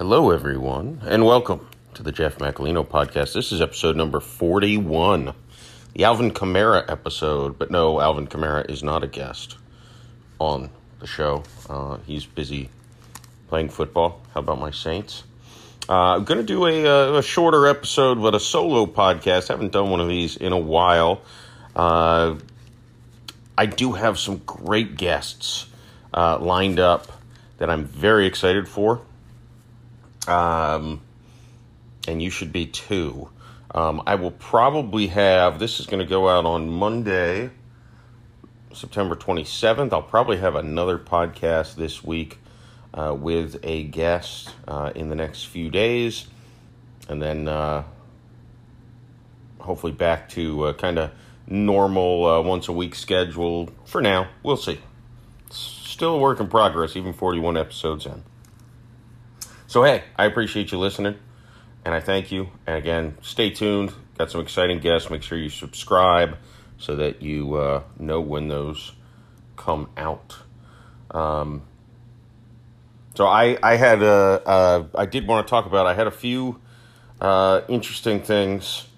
Hello, everyone, and welcome to the Jeff Macolino podcast. This is episode number 41, the Alvin Kamara episode. But no, Alvin Kamara is not a guest on the show. Uh, he's busy playing football. How about my Saints? Uh, I'm going to do a, uh, a, shorter episode, but a solo podcast. haven't done one of these in a while. Uh, I do have some great guests uh, lined up that I'm very excited for. Um, and you should be too. Um, I will probably have this is going to go out on Monday, September 27th. I'll probably have another podcast this week uh, with a guest uh, in the next few days, and then uh, hopefully back to uh, kind of normal uh, once a week schedule for now. We'll see. Still a work in progress, even 41 episodes in. So, hey, I appreciate you listening and I thank you. And again, stay tuned. Got some exciting guests. Make sure you subscribe so that you uh, know when those come out. Um, so I I had a, I did want to talk about. I had a few uh, interesting things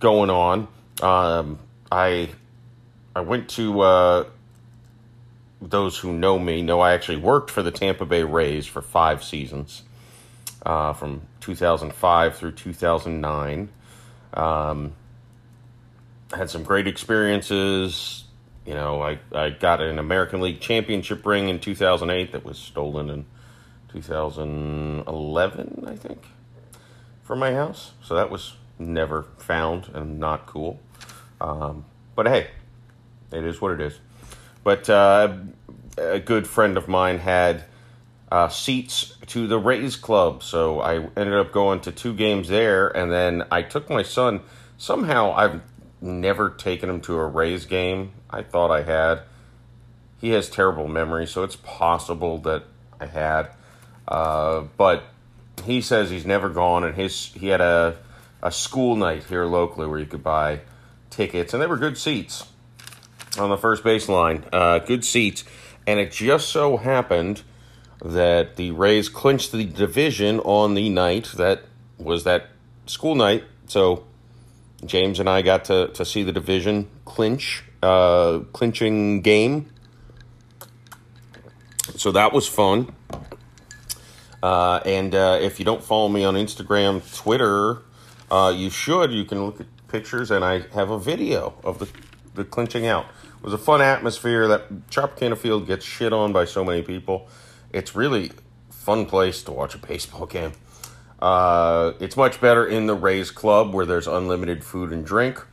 going on. Um, I I went to uh, those who know me know I actually worked for the Tampa Bay Rays for five seasons uh, from 2005 through 2009. Um, had some great experiences. You know, I, I got an American League championship ring in 2008 that was stolen in 2011, I think, from my house. So that was never found and not cool. Um, but hey, it is what it is. But uh, a good friend of mine had uh, seats to the Rays Club. So I ended up going to two games there, and then I took my son. Somehow I've never taken him to a Rays game. I thought I had. He has terrible memory, so it's possible that I had. Uh, but he says he's never gone, and his he had a a school night here locally where you could buy tickets, and they were good seats on the first baseline. Uh, good seats, and it just so happened that the Rays clinched the division on the night that was that school night. So James and I got to, to see the division clinch, uh, clinching game. So that was fun. Uh, and uh, if you don't follow me on Instagram, Twitter, uh, you should. You can look at pictures, and I have a video of the, the clinching out. It was a fun atmosphere. That Tropicana Field gets shit on by so many people it's really fun place to watch a baseball game. Uh, it's much better in the Rays Club where there's unlimited food and drink.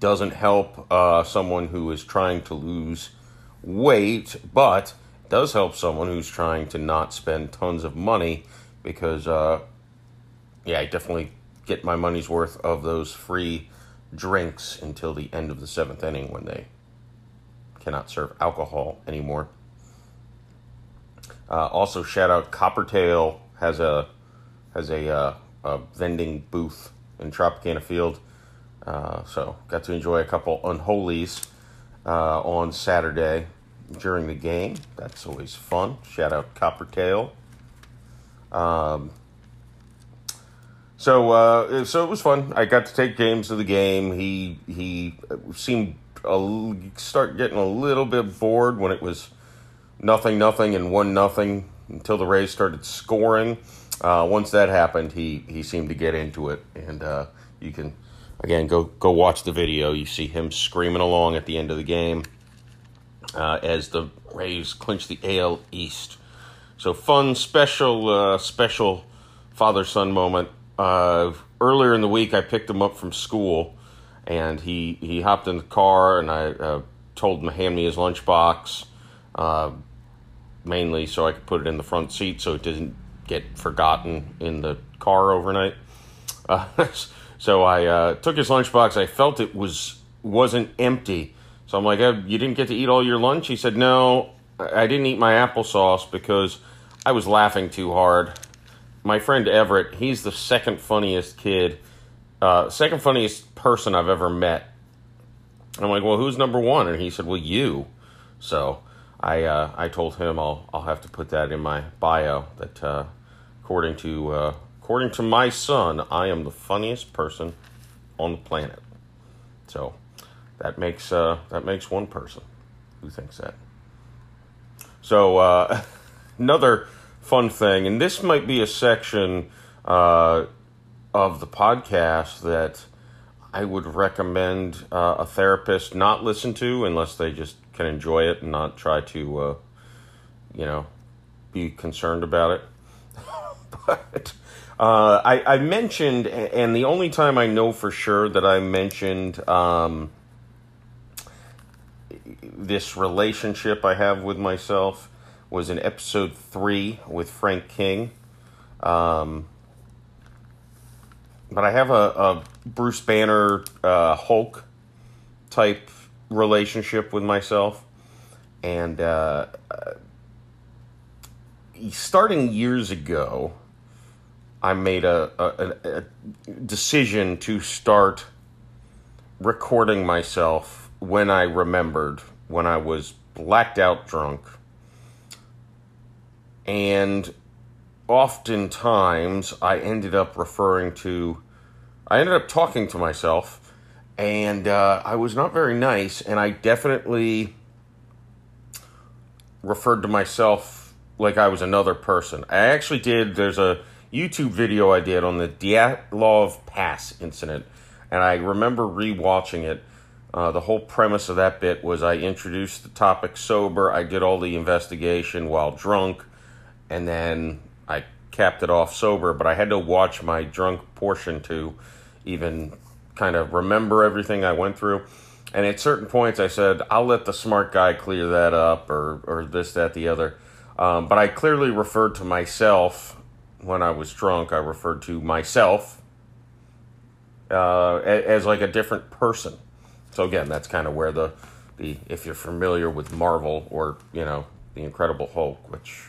Doesn't help uh, someone who is trying to lose weight, but does help someone who's trying to not spend tons of money because, uh, yeah, I definitely get my money's worth of those free drinks until the end of the seventh inning when they cannot serve alcohol anymore. Uh, also, shout out Coppertail has a has a, uh, a vending booth in Tropicana Field. Uh, so got to enjoy a couple unholies uh, on Saturday during the game. That's always fun. Shout out Coppertail. Um, so uh, so it was fun. I got to take James to the game. He he seemed a, start getting a little bit bored when it was nothing, nothing, and one nothing until the Rays started scoring. Uh, once that happened, he he seemed to get into it, and uh, you can again go go watch the video. You see him screaming along at the end of the game uh, as the Rays clinch the AL East. So fun, special, uh, special father son moment. Uh, earlier in the week, I picked him up from school, and he he hopped in the car, and I uh, told him to hand me his lunchbox mainly so I could put it in the front seat so it didn't get forgotten in the car overnight. Uh, so I uh, took his lunchbox. I felt it was wasn't empty, so I'm like, oh, "You didn't get to eat all your lunch?" He said, "No, I didn't eat my applesauce because I was laughing too hard." My friend Everett, he's the second funniest kid, uh, second funniest person I've ever met. I'm like, "Well, who's number one?" And he said, "Well, you." So I uh, I told him I'll I'll have to put that in my bio that uh, according to uh, according to my son, I am the funniest person on the planet. So that makes uh, that makes one person who thinks that. So uh, another fun thing, and this might be a section uh, of the podcast that I would recommend uh, a therapist not listen to unless they just can enjoy it and not try to, uh, you know, be concerned about it. but uh, I, I, mentioned, and the only time I know for sure that I mentioned um, this relationship I have with myself was in episode three with Frank King. Um, but I have a, a Bruce Banner uh, Hulk type relationship with myself, and uh, uh, starting years ago, I made a, a, a decision to start recording myself when I remembered when I was blacked out drunk. And oftentimes I ended up referring to, I ended up talking to myself, and uh, I was not very nice, and I definitely referred to myself like I was another person. I actually did, there's a YouTube video I did on the Dyatlov Pass incident, and I remember rewatching it. Uh, the whole premise of that bit was I introduced the topic sober, I did all the investigation while drunk, and then I capped it off sober, but I had to watch my drunk portion to even kind of remember everything I went through. And at certain points, I said, I'll let the smart guy clear that up or, or this, that, the other. Um, but I clearly referred to myself when I was drunk. I referred to myself uh, as like a different person. So again, that's kind of where the, the if you're familiar with Marvel or, you know, the Incredible Hulk, which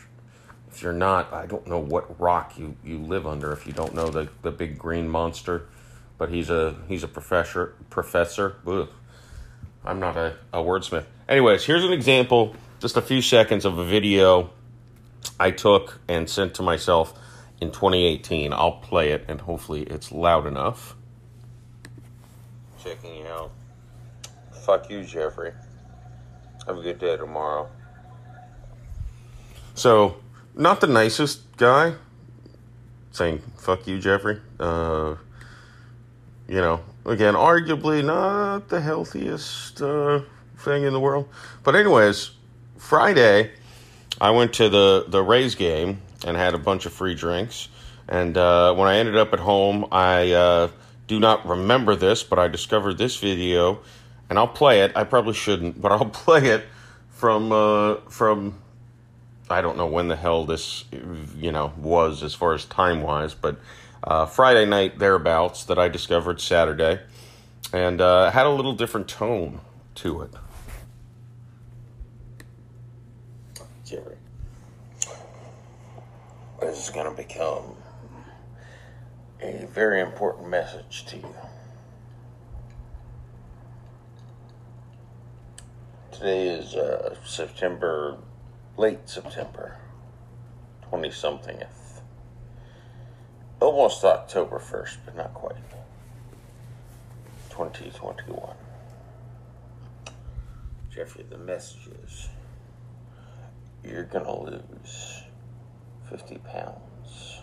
if you're not, I don't know what rock you, you live under if you don't know the, the big green monster. But he's a he's a professor professor. Ugh. I'm not a, a wordsmith. Anyways, here's an example, just a few seconds of a video I took and sent to myself in 2018. I'll play it and hopefully it's loud enough. Checking you out. Fuck you, Jeffrey. Have a good day tomorrow. So, not the nicest guy. Saying fuck you jeffrey. Uh, you know again arguably not the healthiest uh, thing in the world. But anyways friday i went to the the rays game and had a bunch of free drinks. And uh, when i ended up at home i uh, do not remember this but i discovered this video and i'll play it. I probably shouldn't but i'll play it from uh, from I don't know when the hell this, you know, was as far as time wise, but uh, Friday night thereabouts that I discovered Saturday, and uh, had a little different tone to it. Jerry, this is going to become a very important message to you. Today is uh, September late September 20 somethingth. Almost October 1st, but not quite. 2021. Jeffrey, the message is you're to lose 50 pounds.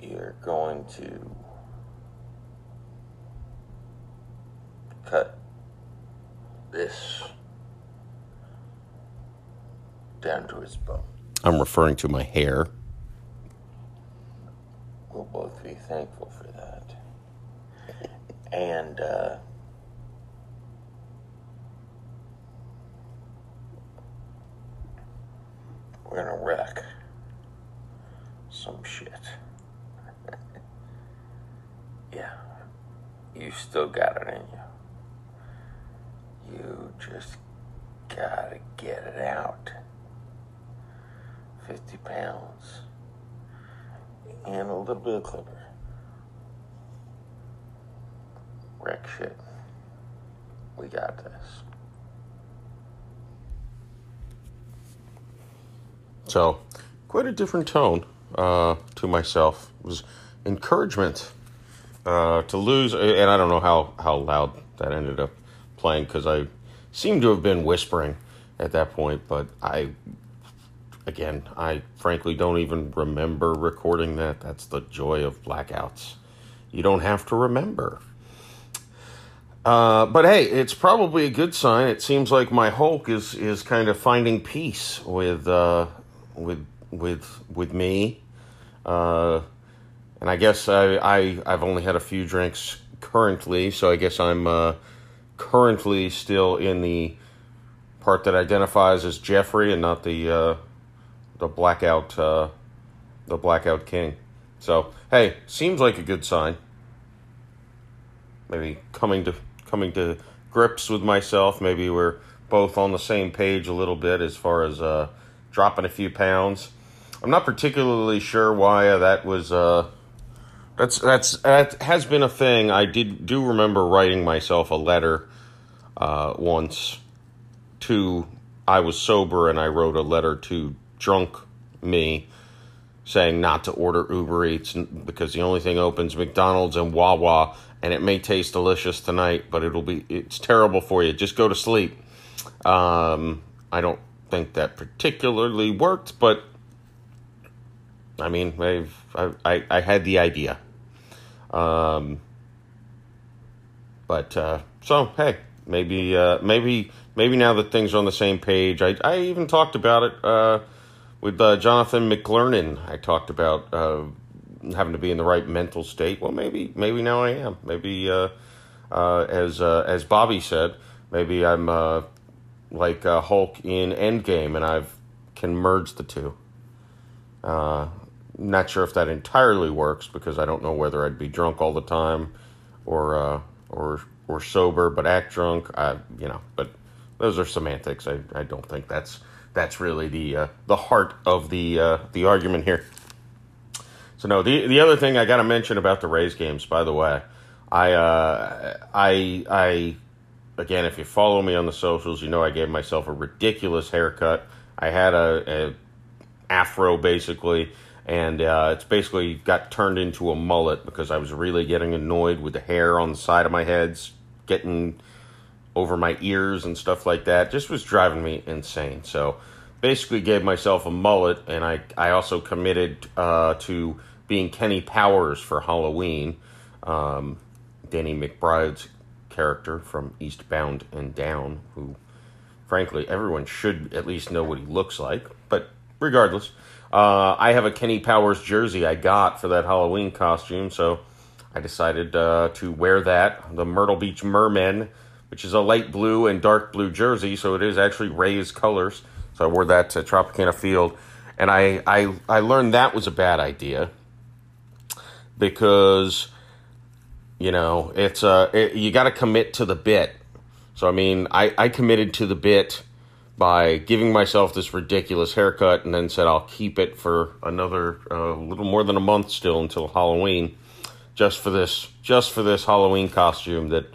You're going to cut this down to his bone. I'm referring to my hair. We'll both be thankful for that. And, uh, we're gonna wreck some shit. yeah, you still got it in you. You just gotta get it out. 50 pounds and a little bit of clipper. Wreck shit. We got this. So, quite a different tone uh, to myself. It was encouragement uh, to lose, and I don't know how, how loud that ended up playing because I seemed to have been whispering at that point, but I, again, I frankly don't even remember recording that. That's the joy of blackouts. You don't have to remember. Uh, but hey, it's probably a good sign. It seems like my Hulk is is kind of finding peace with uh, with with with me. Uh, and I guess I, I I've only had a few drinks currently, so I guess I'm uh, currently still in the part that identifies as Jeffrey and not the uh, the blackout uh, the blackout king. So hey, seems like a good sign. Maybe coming to coming to grips with myself. Maybe we're both on the same page a little bit as far as uh, dropping a few pounds. I'm not particularly sure why that was. Uh, that's that's that has been a thing. I did do remember writing myself a letter uh, once to I was sober and I wrote a letter to drunk me saying not to order Uber Eats because the only thing opens McDonald's and Wawa and it may taste delicious tonight, but it'll be it's terrible for you. Just go to sleep. Um, I don't think that particularly worked, but I mean, I've, I, I, I had the idea. Um, but uh, so hey, maybe uh, maybe maybe now that things are on the same page, I I even talked about it uh, with uh, Jonathan McLernon. I talked about uh, having to be in the right mental state. Well, maybe maybe now I am. Maybe uh, uh, as uh, as Bobby said, maybe I'm like Hulk in Endgame, and I've can merge the two. Not sure if that entirely works because I don't know whether I'd be drunk all the time, or or or sober but act drunk. I you know, but those are semantics. I, I don't think that's that's really the uh, the heart of the uh, the argument here. So no, the the other thing I got to mention about the Rays games, by the way, I uh, I I again, if you follow me on the socials, you know I gave myself a ridiculous haircut. I had a, a afro basically, and uh, it's basically got turned into a mullet because I was really getting annoyed with the hair on the side of my heads getting over my ears and stuff like that. Just was driving me insane. So basically gave myself a mullet, and I I also committed uh, to being Kenny Powers for Halloween. Um, Danny McBride's character from Eastbound and Down, who, frankly, everyone should at least know what he looks like. But regardless, uh, I have a Kenny Powers jersey I got for that Halloween costume, so I decided uh, to wear that. The Myrtle Beach Mermen, which is a light blue and dark blue jersey, so it is actually Rays colors. So I wore that to Tropicana Field, and I, I, I learned that was a bad idea because you know it's uh it, you got to commit to the bit. So I mean, I I committed to the bit by giving myself this ridiculous haircut and then said I'll keep it for another uh, little more than a month still until Halloween just for this just for this Halloween costume that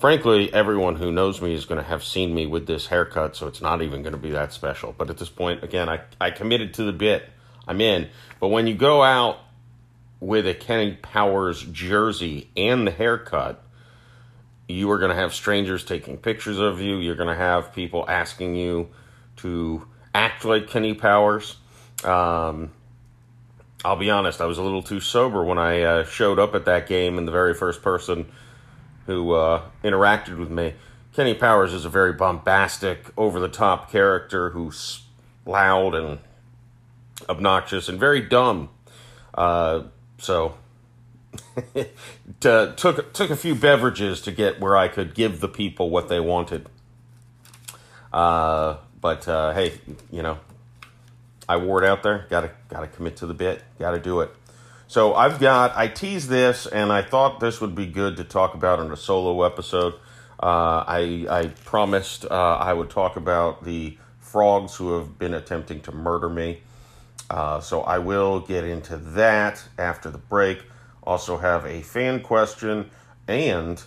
frankly everyone who knows me is going to have seen me with this haircut so it's not even going to be that special but at this point again I I committed to the bit I'm in but when you go out with a Kenny Powers jersey and the haircut, you are going to have strangers taking pictures of you. You're going to have people asking you to act like Kenny Powers. Um, I'll be honest, I was a little too sober when I uh, showed up at that game, and the very first person who uh, interacted with me. Kenny Powers is a very bombastic, over the top character who's loud and obnoxious and very dumb. Uh, so to, took took a few beverages to get where I could give the people what they wanted. Uh, but uh, hey, you know, I wore it out there. Got to got to commit to the bit. Got to do it. So I've got I teased this, and I thought this would be good to talk about in a solo episode. Uh, I I promised uh, I would talk about the frogs who have been attempting to murder me. Uh, so I will get into that after the break. Also have a fan question, and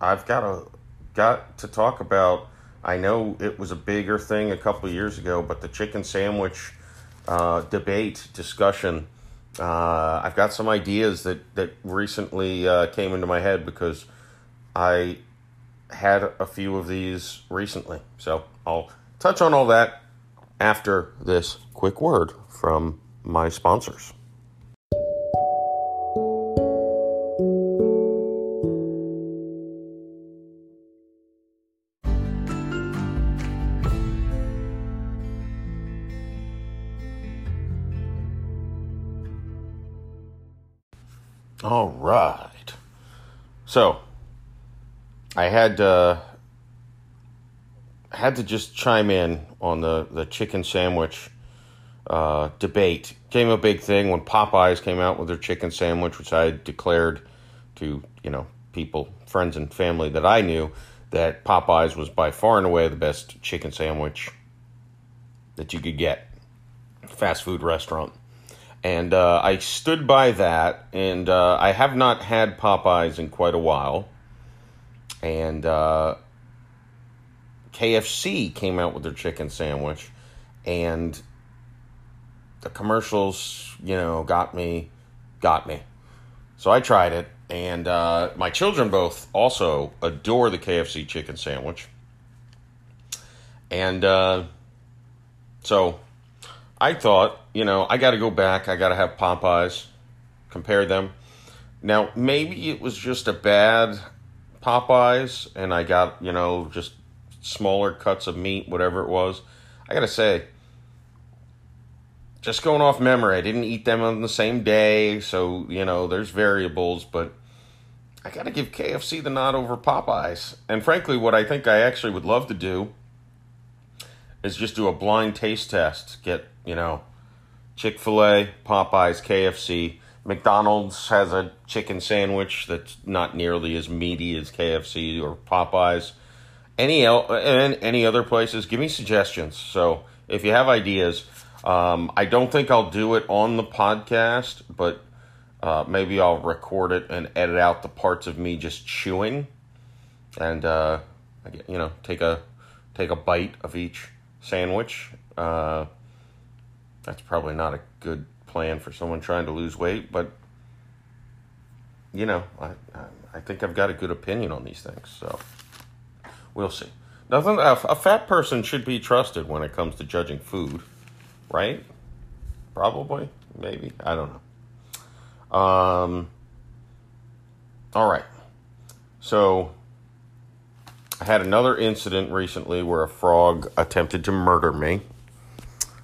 I've got a got to talk about. I know it was a bigger thing a couple years ago, but the chicken sandwich uh, debate, discussion. Uh, I've got some ideas that, that recently uh, came into my head because I had a few of these recently. So I'll touch on all that after this quick word from my sponsors. Right. So, I had uh, had to just chime in on the, the chicken sandwich uh, debate. Came a big thing when Popeyes came out with their chicken sandwich, which I declared to you know people, friends, and family that I knew that Popeyes was by far and away the best chicken sandwich that you could get. Fast food restaurant. And uh, I stood by that, and uh, I have not had Popeyes in quite a while. And uh, KFC came out with their chicken sandwich, and the commercials, you know, got me, got me. So I tried it, and uh, my children both also adore the KFC chicken sandwich. And uh, so I thought, you know, I got to go back. I got to have Popeyes, compare them. Now, maybe it was just a bad Popeyes, and I got, you know, just smaller cuts of meat, whatever it was. I got to say, just going off memory, I didn't eat them on the same day, so, you know, there's variables, but I got to give KFC the nod over Popeyes. And frankly, what I think I actually would love to do is just do a blind taste test. Get you know, Chick fil A, Popeyes, KFC. McDonald's has a chicken sandwich that's not nearly as meaty as KFC or Popeyes. Any el- and any other places, give me suggestions. So if you have ideas, um, I don't think I'll do it on the podcast, but uh, maybe I'll record it and edit out the parts of me just chewing, and uh, you know, take a take a bite of each sandwich. Uh, that's probably not a good plan for someone trying to lose weight, but you know, I I think I've got a good opinion on these things, so we'll see. Nothing. A, a fat person should be trusted when it comes to judging food, right? Probably, maybe. I don't know. Um. All right. So I had another incident recently where a frog attempted to murder me.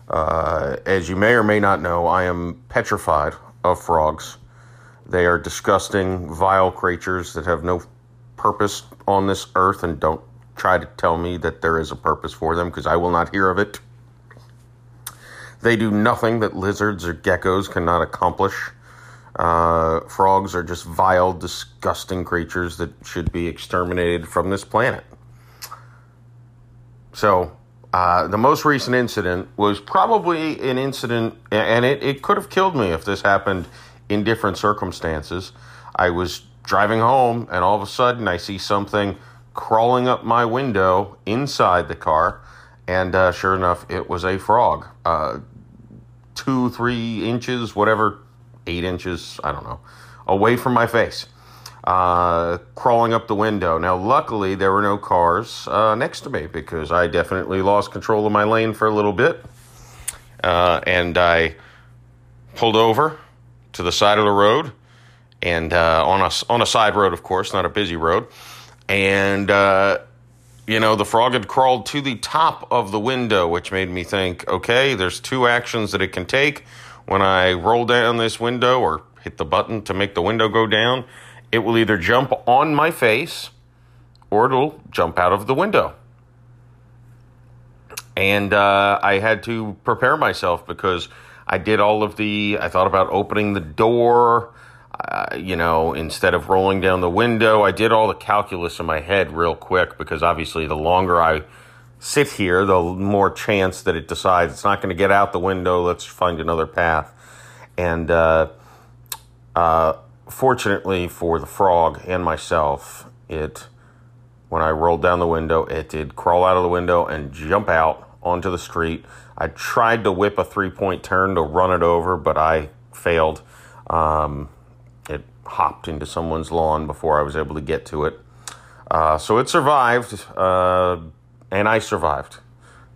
Uh, as you may or may not know, I am petrified of frogs. They are disgusting, vile creatures that have no purpose on this earth, and don't try to tell me that there is a purpose for them because I will not hear of it. They do nothing that lizards or geckos cannot accomplish. Uh, frogs are just vile, disgusting creatures that should be exterminated from this planet. So, uh, the most recent incident was probably an incident, and it, it could have killed me if this happened in different circumstances. I was driving home, and all of a sudden, I see something crawling up my window inside the car, and uh, sure enough, it was a frog. Uh, two, three inches, whatever, eight inches, I don't know, away from my face uh, crawling up the window. Now, luckily, there were no cars uh, next to me because I definitely lost control of my lane for a little bit. Uh, and I pulled over to the side of the road and uh, on, a, on a side road, of course, not a busy road. And, uh, you know, the frog had crawled to the top of the window, which made me think okay, there's two actions that it can take. When I roll down this window or hit the button to make the window go down, it will either jump on my face or it'll jump out of the window. And uh, I had to prepare myself because I did all of the, I thought about opening the door, uh, you know, instead of rolling down the window. I did all the calculus in my head real quick because obviously the longer I sit here, the more chance that it decides it's not going to get out the window. Let's find another path. And, uh, uh, fortunately for the frog and myself, it when I rolled down the window, it did crawl out of the window and jump out onto the street. I tried to whip a three point turn to run it over, but I failed. Um, it hopped into someone's lawn before I was able to get to it. Uh, so it survived, uh, and I survived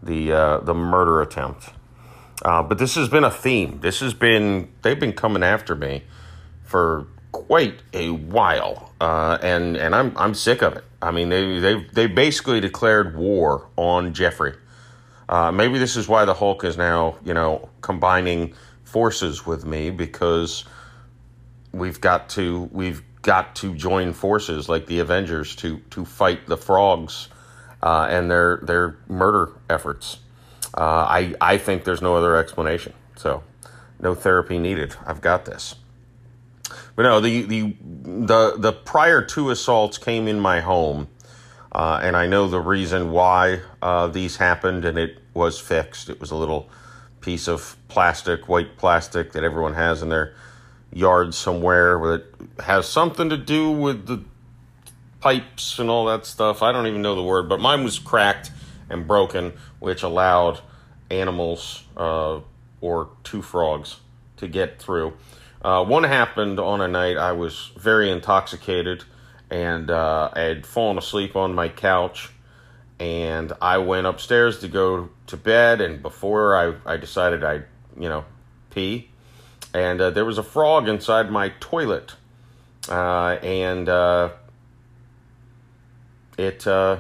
the uh, the murder attempt. Uh, but this has been a theme. This has been they've been coming after me for quite a while, uh, and and I'm I'm sick of it. I mean they they they basically declared war on Jeffrey. Uh, maybe this is why the Hulk is now you know combining forces with me because we've got to we've got to join forces like the Avengers to to fight the frogs uh, and their their murder efforts. Uh, I I think there's no other explanation. So no therapy needed. I've got this. But no, the the the the prior two assaults came in my home, uh, and I know the reason why uh, these happened, and it was fixed. It was a little piece of plastic, white plastic that everyone has in their yard somewhere that has something to do with the pipes and all that stuff. I don't even know the word, but mine was cracked and broken, which allowed animals uh, or two frogs to get through. Uh, one happened on a night I was very intoxicated and uh, I had fallen asleep on my couch. And I went upstairs to go to bed, and before I, I decided I'd, you know, pee, and uh, there was a frog inside my toilet, uh, and uh, it uh,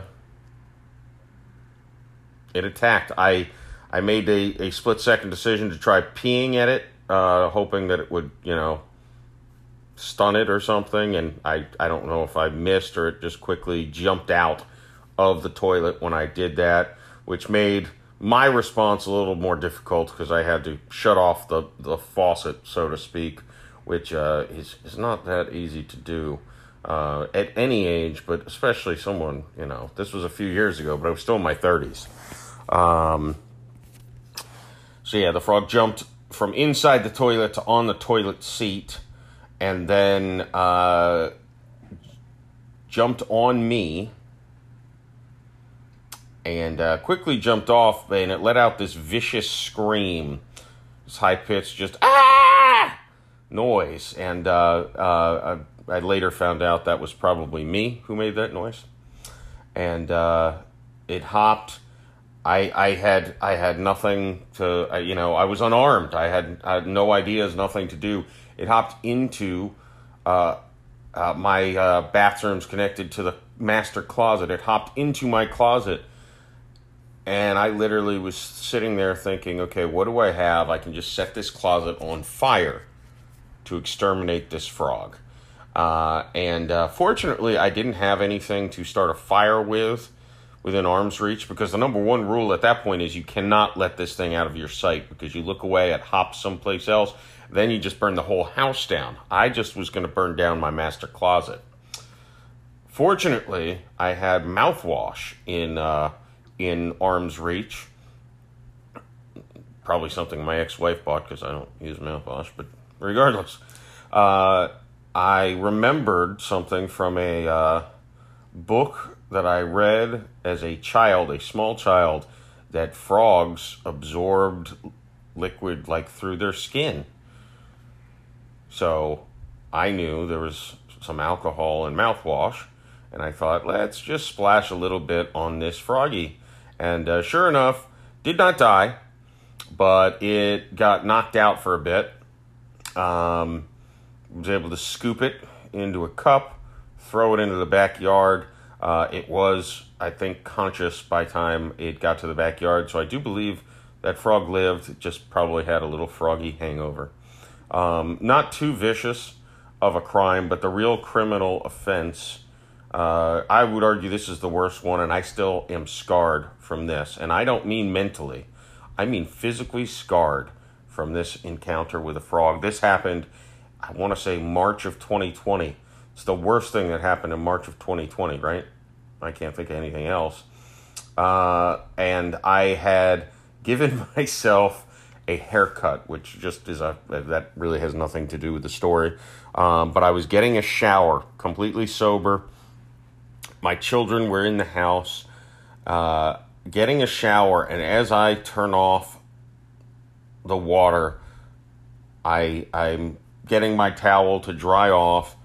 it attacked. I I made a, a split second decision to try peeing at it, uh, hoping that it would you know stun it or something, and I I don't know if I missed or it just quickly jumped out of the toilet when I did that, which made my response a little more difficult because I had to shut off the, the faucet, so to speak, which uh, is, is not that easy to do uh, at any age, but especially someone, you know, this was a few years ago, but I was still in my 30s. Um, so, yeah, the frog jumped from inside the toilet to on the toilet seat and then uh, jumped on me and uh, quickly jumped off, and it let out this vicious scream, this high pitched, just ah noise. And uh, uh, I, I, later found out that was probably me who made that noise. And uh, it hopped. I, I had I had nothing to you know I was unarmed. I had, I had no ideas nothing to do. It hopped into uh, uh, my bathrooms connected to the master closet. It hopped into my closet. And I literally was sitting there thinking, okay, what do I have? I can just set this closet on fire to exterminate this frog. Uh, and uh, fortunately, I didn't have anything to start a fire with within arm's reach because the number one rule at that point is you cannot let this thing out of your sight because you look away at hops someplace else, then you just burn the whole house down. I just was going to burn down my master closet. Fortunately, I had mouthwash in. Uh, in arm's reach. Probably something my ex wife bought because I don't use mouthwash, but regardless, uh, I remembered something from a uh, book that I read as a child, a small child, that frogs absorbed liquid like through their skin. So I knew there was some alcohol in mouthwash, and I thought, let's just splash a little bit on this froggy. And uh, sure enough, did not die, but it got knocked out for a bit. Um, was able to scoop it into a cup, throw it into the backyard. Uh, it was, I think, conscious by time it got to the backyard. So I do believe that frog lived. It just probably had a little froggy hangover. Um, not too vicious of a crime, but the real criminal offense uh, I would argue this is the worst one, and I still am scarred from this. And I don't mean mentally, I mean physically scarred from this encounter with a frog. This happened, I want to say, March of 2020. It's the worst thing that happened in March of 2020, right? I can't think of anything else. Uh, and I had given myself a haircut, which just is a that really has nothing to do with the story. Um, but I was getting a shower, completely sober my children were in the house. Uh, getting a shower, and as I turn off the water, I I'm getting my towel to dry off,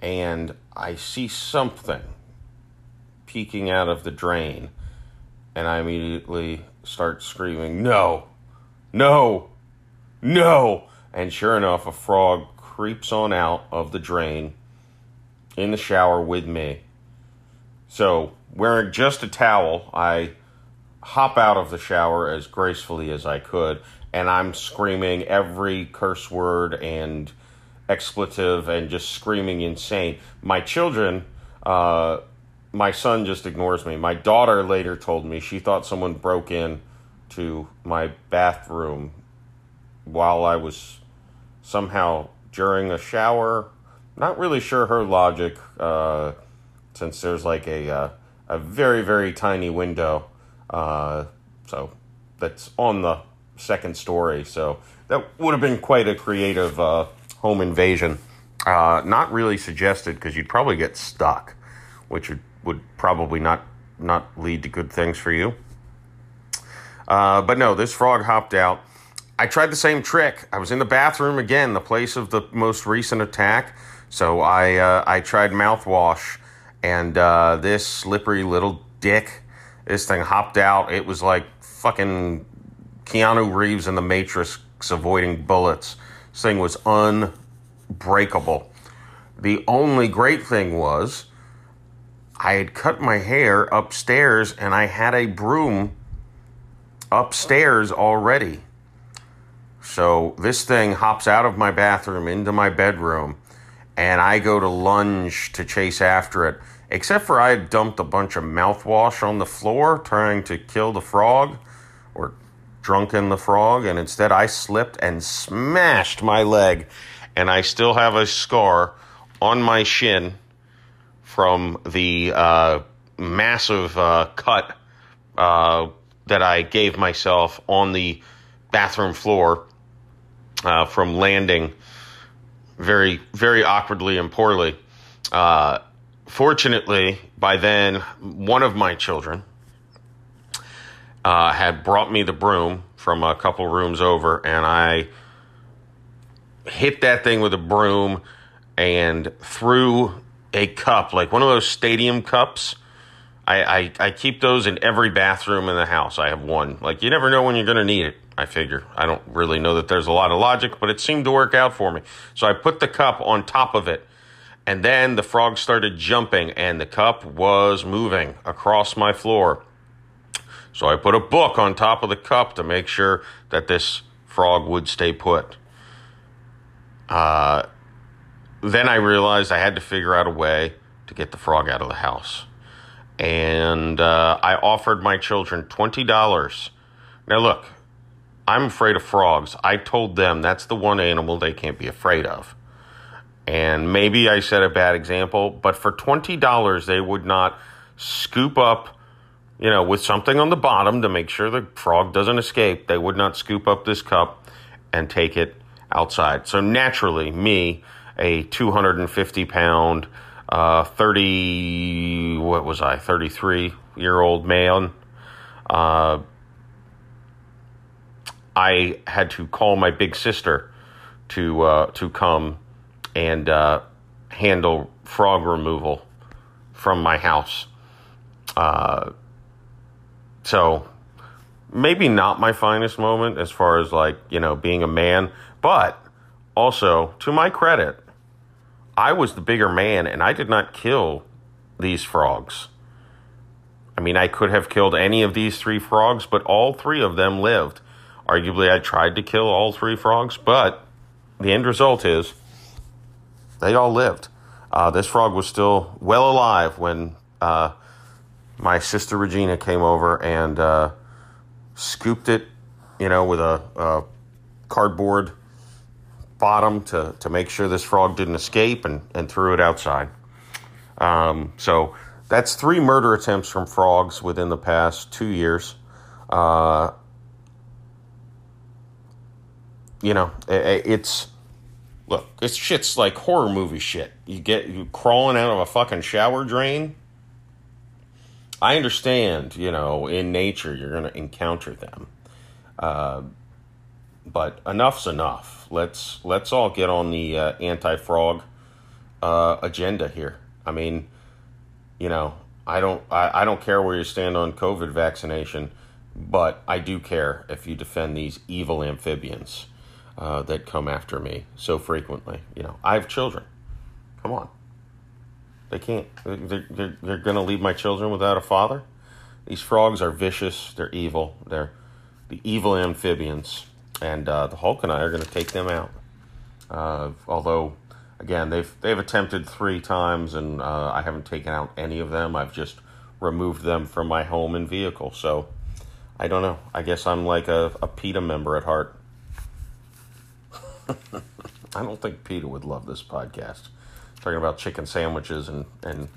and I see something peeking out of the drain, and I immediately start screaming, "No, no, no!" And sure enough, a frog creeps on out of the drain in the shower with me. So, wearing just a towel, I hop out of the shower as gracefully as I could, and I'm screaming every curse word and expletive and just screaming insane. My children, uh, my son just ignores me. My daughter later told me she thought someone broke in to my bathroom while I was somehow during a shower. Not really sure her logic, uh, since there's like a uh, a very very tiny window, uh, so that's on the second story. So that would have been quite a creative uh, home invasion. Uh, not really suggested because you'd probably get stuck, which would, would probably not not lead to good things for you. Uh, but no, this frog hopped out. I tried the same trick. I was in the bathroom again, the place of the most recent attack. So I uh, I tried mouthwash, and uh, this slippery little dick, this thing hopped out. It was like fucking Keanu Reeves in the Matrix avoiding bullets. This thing was unbreakable. The only great thing was I had cut my hair upstairs and I had a broom upstairs already. So this thing hops out of my bathroom into my bedroom, and I go to lunge to chase after it. Except for I had dumped a bunch of mouthwash on the floor trying to kill the frog or drunken the frog, and instead I slipped and smashed my leg, and I still have a scar on my shin from the uh, massive uh, cut uh, that I gave myself on the bathroom floor uh, from landing very, very awkwardly and poorly. Uh, fortunately, by then, one of my children uh, had brought me the broom from a couple rooms over, and I hit that thing with a broom and threw a cup, like one of those stadium cups. I, I, I keep those in every bathroom in the house. I have one. Like, you never know when you're going to need it. I figure. I don't really know that there's a lot of logic, but it seemed to work out for me. So I put the cup on top of it, and then the frog started jumping, and the cup was moving across my floor. So I put a book on top of the cup to make sure that this frog would stay put. Uh, then I realized I had to figure out a way to get the frog out of the house. And uh, I offered my children $20. Now, look, I'm afraid of frogs. I told them that's the one animal they can't be afraid of. And maybe I set a bad example, but for $20, they would not scoop up, you know, with something on the bottom to make sure the frog doesn't escape. They would not scoop up this cup and take it outside. So naturally, me, a 250 pound, uh, 30, what was I, 33 year old man, uh, I had to call my big sister to uh, to come and uh, handle frog removal from my house. Uh, so maybe not my finest moment as far as like you know being a man, but also to my credit, I was the bigger man and I did not kill these frogs. I mean, I could have killed any of these three frogs, but all three of them lived. Arguably, I tried to kill all three frogs, but the end result is they all lived. Uh, this frog was still well alive when uh, my sister Regina came over and uh, scooped it, you know, with a, a, cardboard bottom to, to make sure this frog didn't escape and, and threw it outside. Um, so that's three murder attempts from frogs within the past two years. Uh, you know, it's look, this shit's like horror movie shit. You get you crawling out of a fucking shower drain. I understand, you know, in nature you're going to encounter them. Uh, but enough's enough. Let's let's all get on the uh, anti-frog uh, agenda here. I mean, you know, I don't I, I don't care where you stand on COVID vaccination, but I do care if you defend these evil amphibians uh, that come after me so frequently. You know, I have children. Come on. They can't. They're, they're, they're going to leave my children without a father? These frogs are vicious. They're evil. They're the evil amphibians. And uh, the Hulk and I are going to take them out. Uh, although, again, they've, they've attempted three times, and uh, I haven't taken out any of them. I've just removed them from my home and vehicle. So, I don't know. I guess I'm like a, a PETA member at heart. I don't think PETA would love this podcast. Talking about chicken sandwiches and, and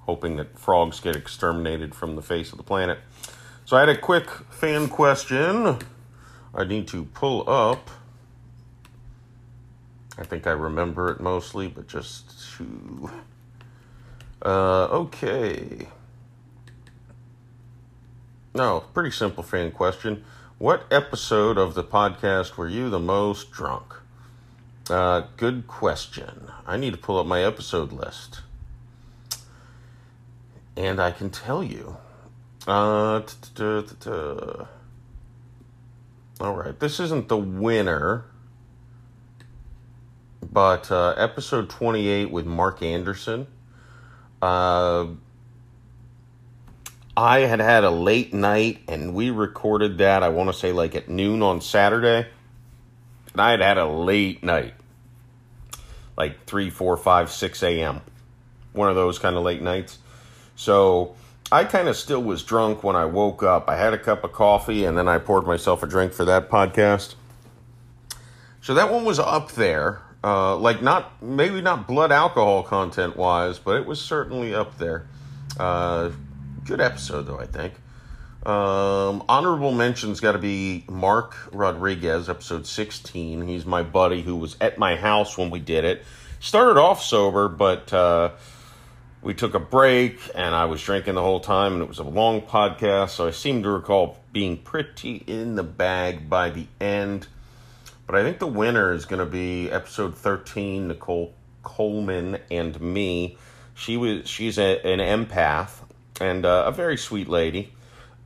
hoping that frogs get exterminated from the face of the planet. So I had a quick fan question. I need to pull up. I think I remember it mostly, but just to. Uh, okay. No, pretty simple fan question. What episode of the podcast were you the most drunk? Uh, good question. I need to pull up my episode list. And I can tell you. Uh, all right, this isn't the winner, but uh, episode 28 with Mark Anderson. Uh, I had had a late night and we recorded that, I want to say like at noon on Saturday. And I had had a late night, like 3, 4, 5, 6 a.m. One of those kind of late nights. So I kind of still was drunk when I woke up. I had a cup of coffee and then I poured myself a drink for that podcast. So that one was up there. Uh, like not maybe not blood alcohol content wise, but it was certainly up there. Uh, Good episode, though, I think. Um, honorable mention's got to be Mark Rodriguez, episode 16. He's my buddy who was at my house when we did it. Started off sober, but uh, we took a break and I was drinking the whole time, and it was a long podcast, so I seem to recall being pretty in the bag by the end. But I think the winner is going to be episode 13, Nicole Coleman and me. She was she's a, an empath and uh, a very sweet lady.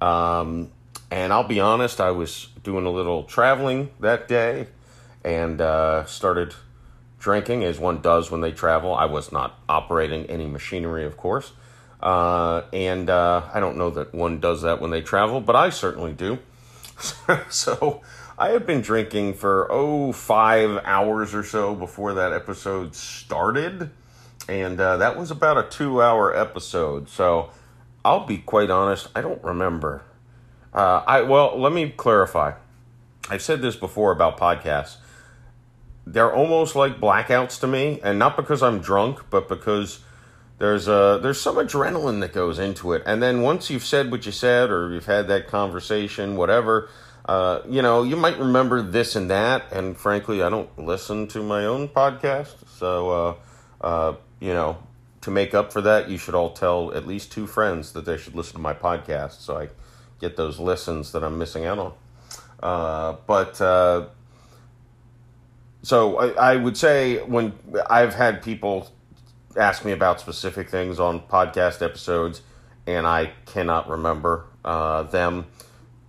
Um, and I'll be honest, I was doing a little traveling that day and uh, started drinking, as one does when they travel. I was not operating any machinery, of course. Uh, and uh, I don't know that one does that when they travel, but I certainly do. so I had been drinking for, oh, five hours or so before that episode started. And uh, that was about a two hour episode. So I'll be quite honest, I don't remember. Uh, I well, let me clarify. I've said this before about podcasts. They're almost like blackouts to me, and not because I'm drunk, but because there's a there's some adrenaline that goes into it. And then once you've said what you said, or you've had that conversation, whatever, uh, you know, you might remember this and that. And frankly, I don't listen to my own podcast, so uh, uh you know, to make up for that, you should all tell at least two friends that they should listen to my podcast so I get those listens that I'm missing out on. Uh, but uh, so I, I, would say when I've had people ask me about specific things on podcast episodes, and I cannot remember uh, them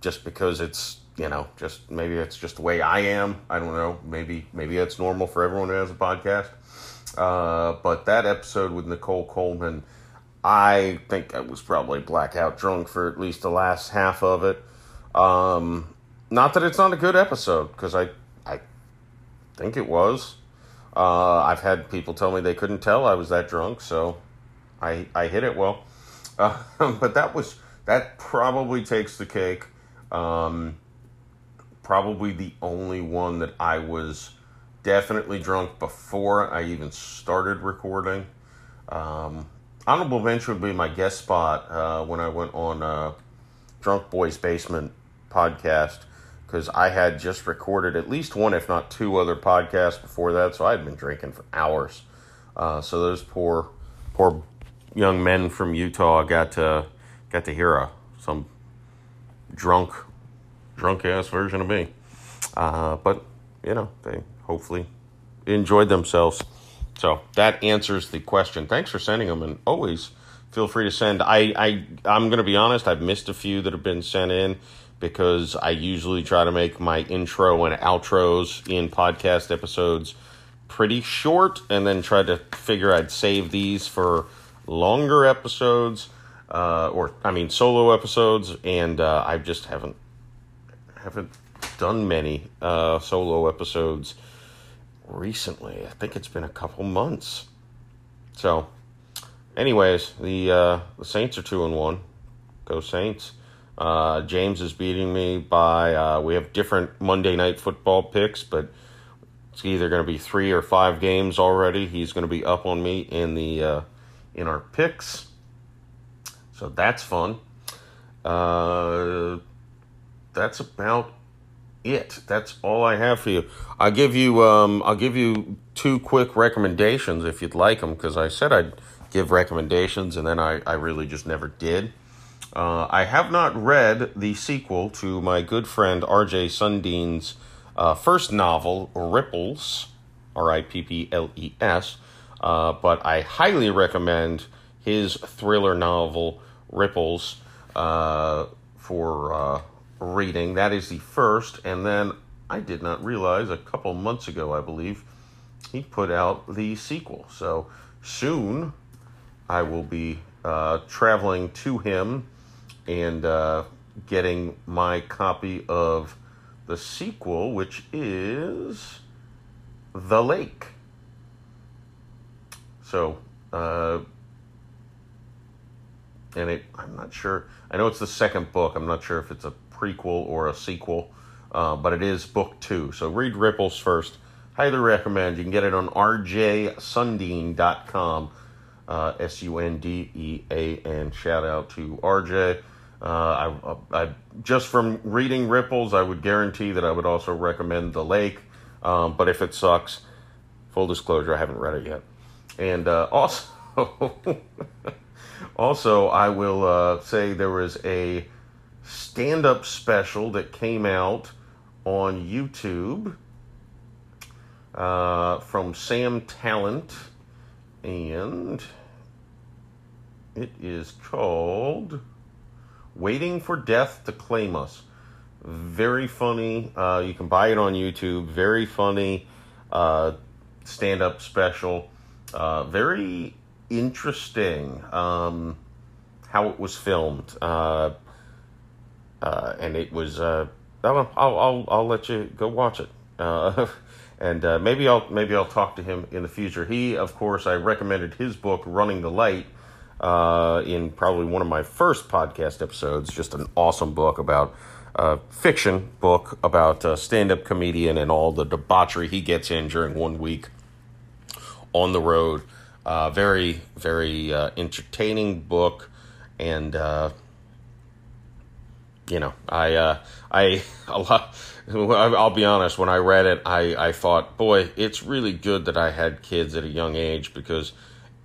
just because it's you know just maybe it's just the way I am. I don't know. Maybe maybe it's normal for everyone who has a podcast. Uh, but that episode with Nicole Coleman, I think I was probably blackout drunk for at least the last half of it. Um, not that it's not a good episode, because I, I think it was. Uh, I've had people tell me they couldn't tell I was that drunk, so I I hit it well. Uh, but that was that probably takes the cake. Um, probably the only one that I was definitely drunk before I even started recording. Um, honorable mention would be my guest spot uh, when I went on uh, Drunk Boys Basement podcast because I had just recorded at least one, if not two, other podcasts before that. So I had been drinking for hours. Uh, so those poor, poor young men from Utah got to got to hear a some drunk, drunk ass version of me. Uh, but you know, they hopefully enjoyed themselves. So that answers the question. Thanks for sending them, and always feel free to send. I, I I'm to be honest. I've missed a few that have been sent in because I usually try to make my intro and outros in podcast episodes pretty short, and then try to figure I'd save these for longer episodes, uh, or I mean solo episodes, and uh, I just haven't haven't done many uh, solo episodes recently. I think it's been a couple months. So, anyways, the uh, the Saints are two and one. Go Saints. Uh, James is beating me by. Uh, we have different Monday night football picks, but it's either going to be three or five games already. He's going to be up on me in the uh, in our picks, so that's fun. Uh, that's about it. That's all I have for you. I'll give you um, I'll give you two quick recommendations if you'd like them because I said I'd give recommendations and then I, I really just never did. Uh, I have not read the sequel to my good friend R.J. Sundean's uh, first novel, Ripples, R I P P L E S, uh, but I highly recommend his thriller novel, Ripples, uh, for uh, reading. That is the first, and then I did not realize a couple months ago, I believe, he put out the sequel. So soon I will be uh, traveling to him and uh, getting my copy of the sequel, which is The Lake. So, uh, and it, I'm not sure. I know it's the second book. I'm not sure if it's a prequel or a sequel, uh, but it is book two. So read Ripples first. Highly recommend. You can get it on rjsundean.com. Uh, S U N D E A N. Shout out to RJ. Uh, I, I, just from reading Ripples, I would guarantee that I would also recommend The Lake. Um, but if it sucks, full disclosure, I haven't read it yet. And uh, also, also, I will uh, say there was a stand up special that came out on YouTube uh, from Sam Tallent, and it is called Waiting for Death to Claim Us. Very funny. Uh, you can buy it on YouTube. Very funny uh, stand up special. Uh, very interesting um, how it was filmed. Uh, and it was. Uh, I'll, I'll I'll let you go watch it. Uh, and uh, maybe I'll maybe I'll talk to him in the future. He, of course, I recommended his book "Running the Light" in probably one of my first podcast episodes. Just an awesome book about uh, fiction book about a stand-up comedian and all the debauchery he gets in during one week on the road. Uh, very very uh, entertaining book, and uh, you know, I, uh, I, a lot, I'll be honest, when I read it, I, I thought, boy, it's really good that I had kids at a young age because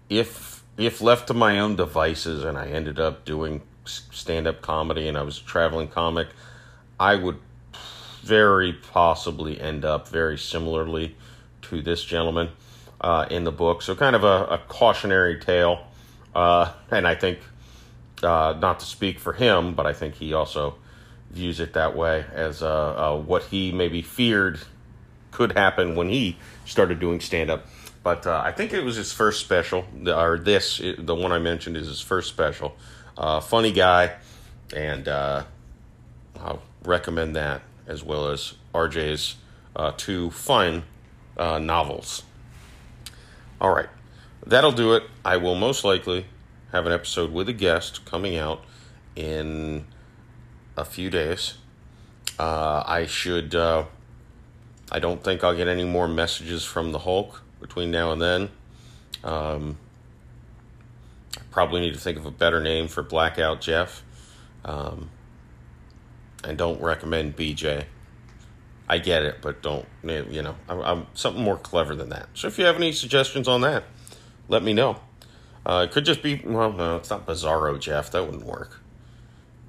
if, if left to my own devices and I ended up doing stand up comedy and I was a traveling comic, I would very possibly end up very similarly to this gentleman uh, in the book. So, kind of a, a cautionary tale. Uh, and I think uh, not to speak for him, but I think he also views it that way as uh, uh, what he maybe feared could happen when he started doing stand up. But uh, I think it was his first special, or this, the one I mentioned is his first special. Funny guy, and I'll recommend that as well as RJ's two fun novels. All right, that'll do it. I will most likely have an episode with a guest coming out in a few days. Uh, I should. Uh, I don't think I'll get any more messages from the Hulk between now and then. Um, I probably need to think of a better name for Blackout Jeff. Um, and don't recommend BJ. I get it, but don't you know? I'm, I'm something more clever than that. So if you have any suggestions on that, let me know. Uh, it could just be, well, no, it's not Bizarro Jeff. That wouldn't work.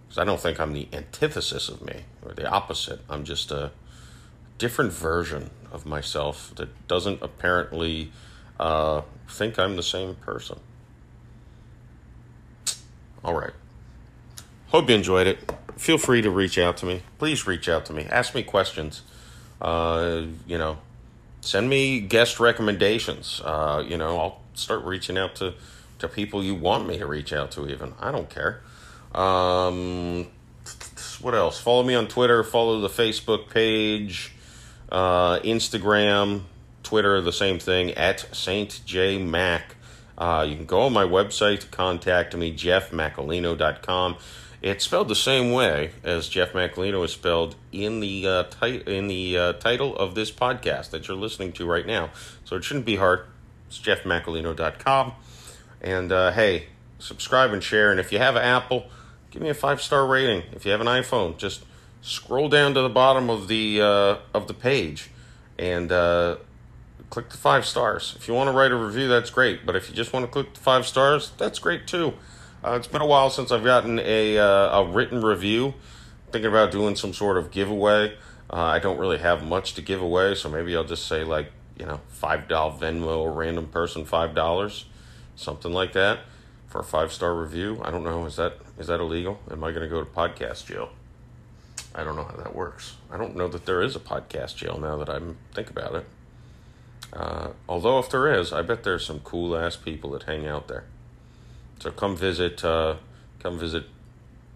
Because I don't think I'm the antithesis of me or the opposite. I'm just a different version of myself that doesn't apparently uh, think I'm the same person. All right. Hope you enjoyed it. Feel free to reach out to me. Please reach out to me. Ask me questions. Uh, you know, send me guest recommendations. Uh, you know, I'll start reaching out to, to people you want me to reach out to, even. I don't care. Um, what else? Follow me on Twitter, follow the Facebook page, uh, Instagram, Twitter, the same thing, at Saint J Mac. Uh, you can go on my website contact me, jeffmacolino.com. It's spelled the same way as Jeff Macolino is spelled in the uh, tit- in the uh, title of this podcast that you're listening to right now. So it shouldn't be hard. It's jeffmacolino.com. And uh, hey, subscribe and share. And if you have an Apple, give me a five star rating. If you have an iPhone, just scroll down to the bottom of the uh, of the page and uh, click the five stars. If you want to write a review, that's great. But if you just want to click the five stars, that's great too. Uh, it's been a while since I've gotten a uh, a written review. Thinking about doing some sort of giveaway. Uh, I don't really have much to give away, so maybe I'll just say like you know five dollar Venmo a random person five dollars, something like that for a five star review. I don't know. Is that is that illegal? Am I going to go to podcast jail? I don't know how that works. I don't know that there is a podcast jail now that I think about it. Uh, although if there is, I bet there's some cool ass people that hang out there. So come visit, uh, come visit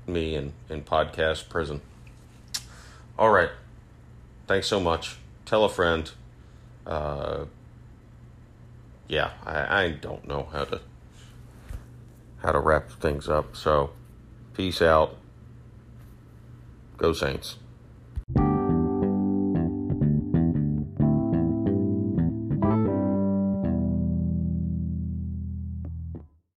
me in, in podcast prison. All right. Thanks so much. Tell a friend. Uh, yeah, I, I don't know how to how to wrap things up. So, peace out. Go Saints.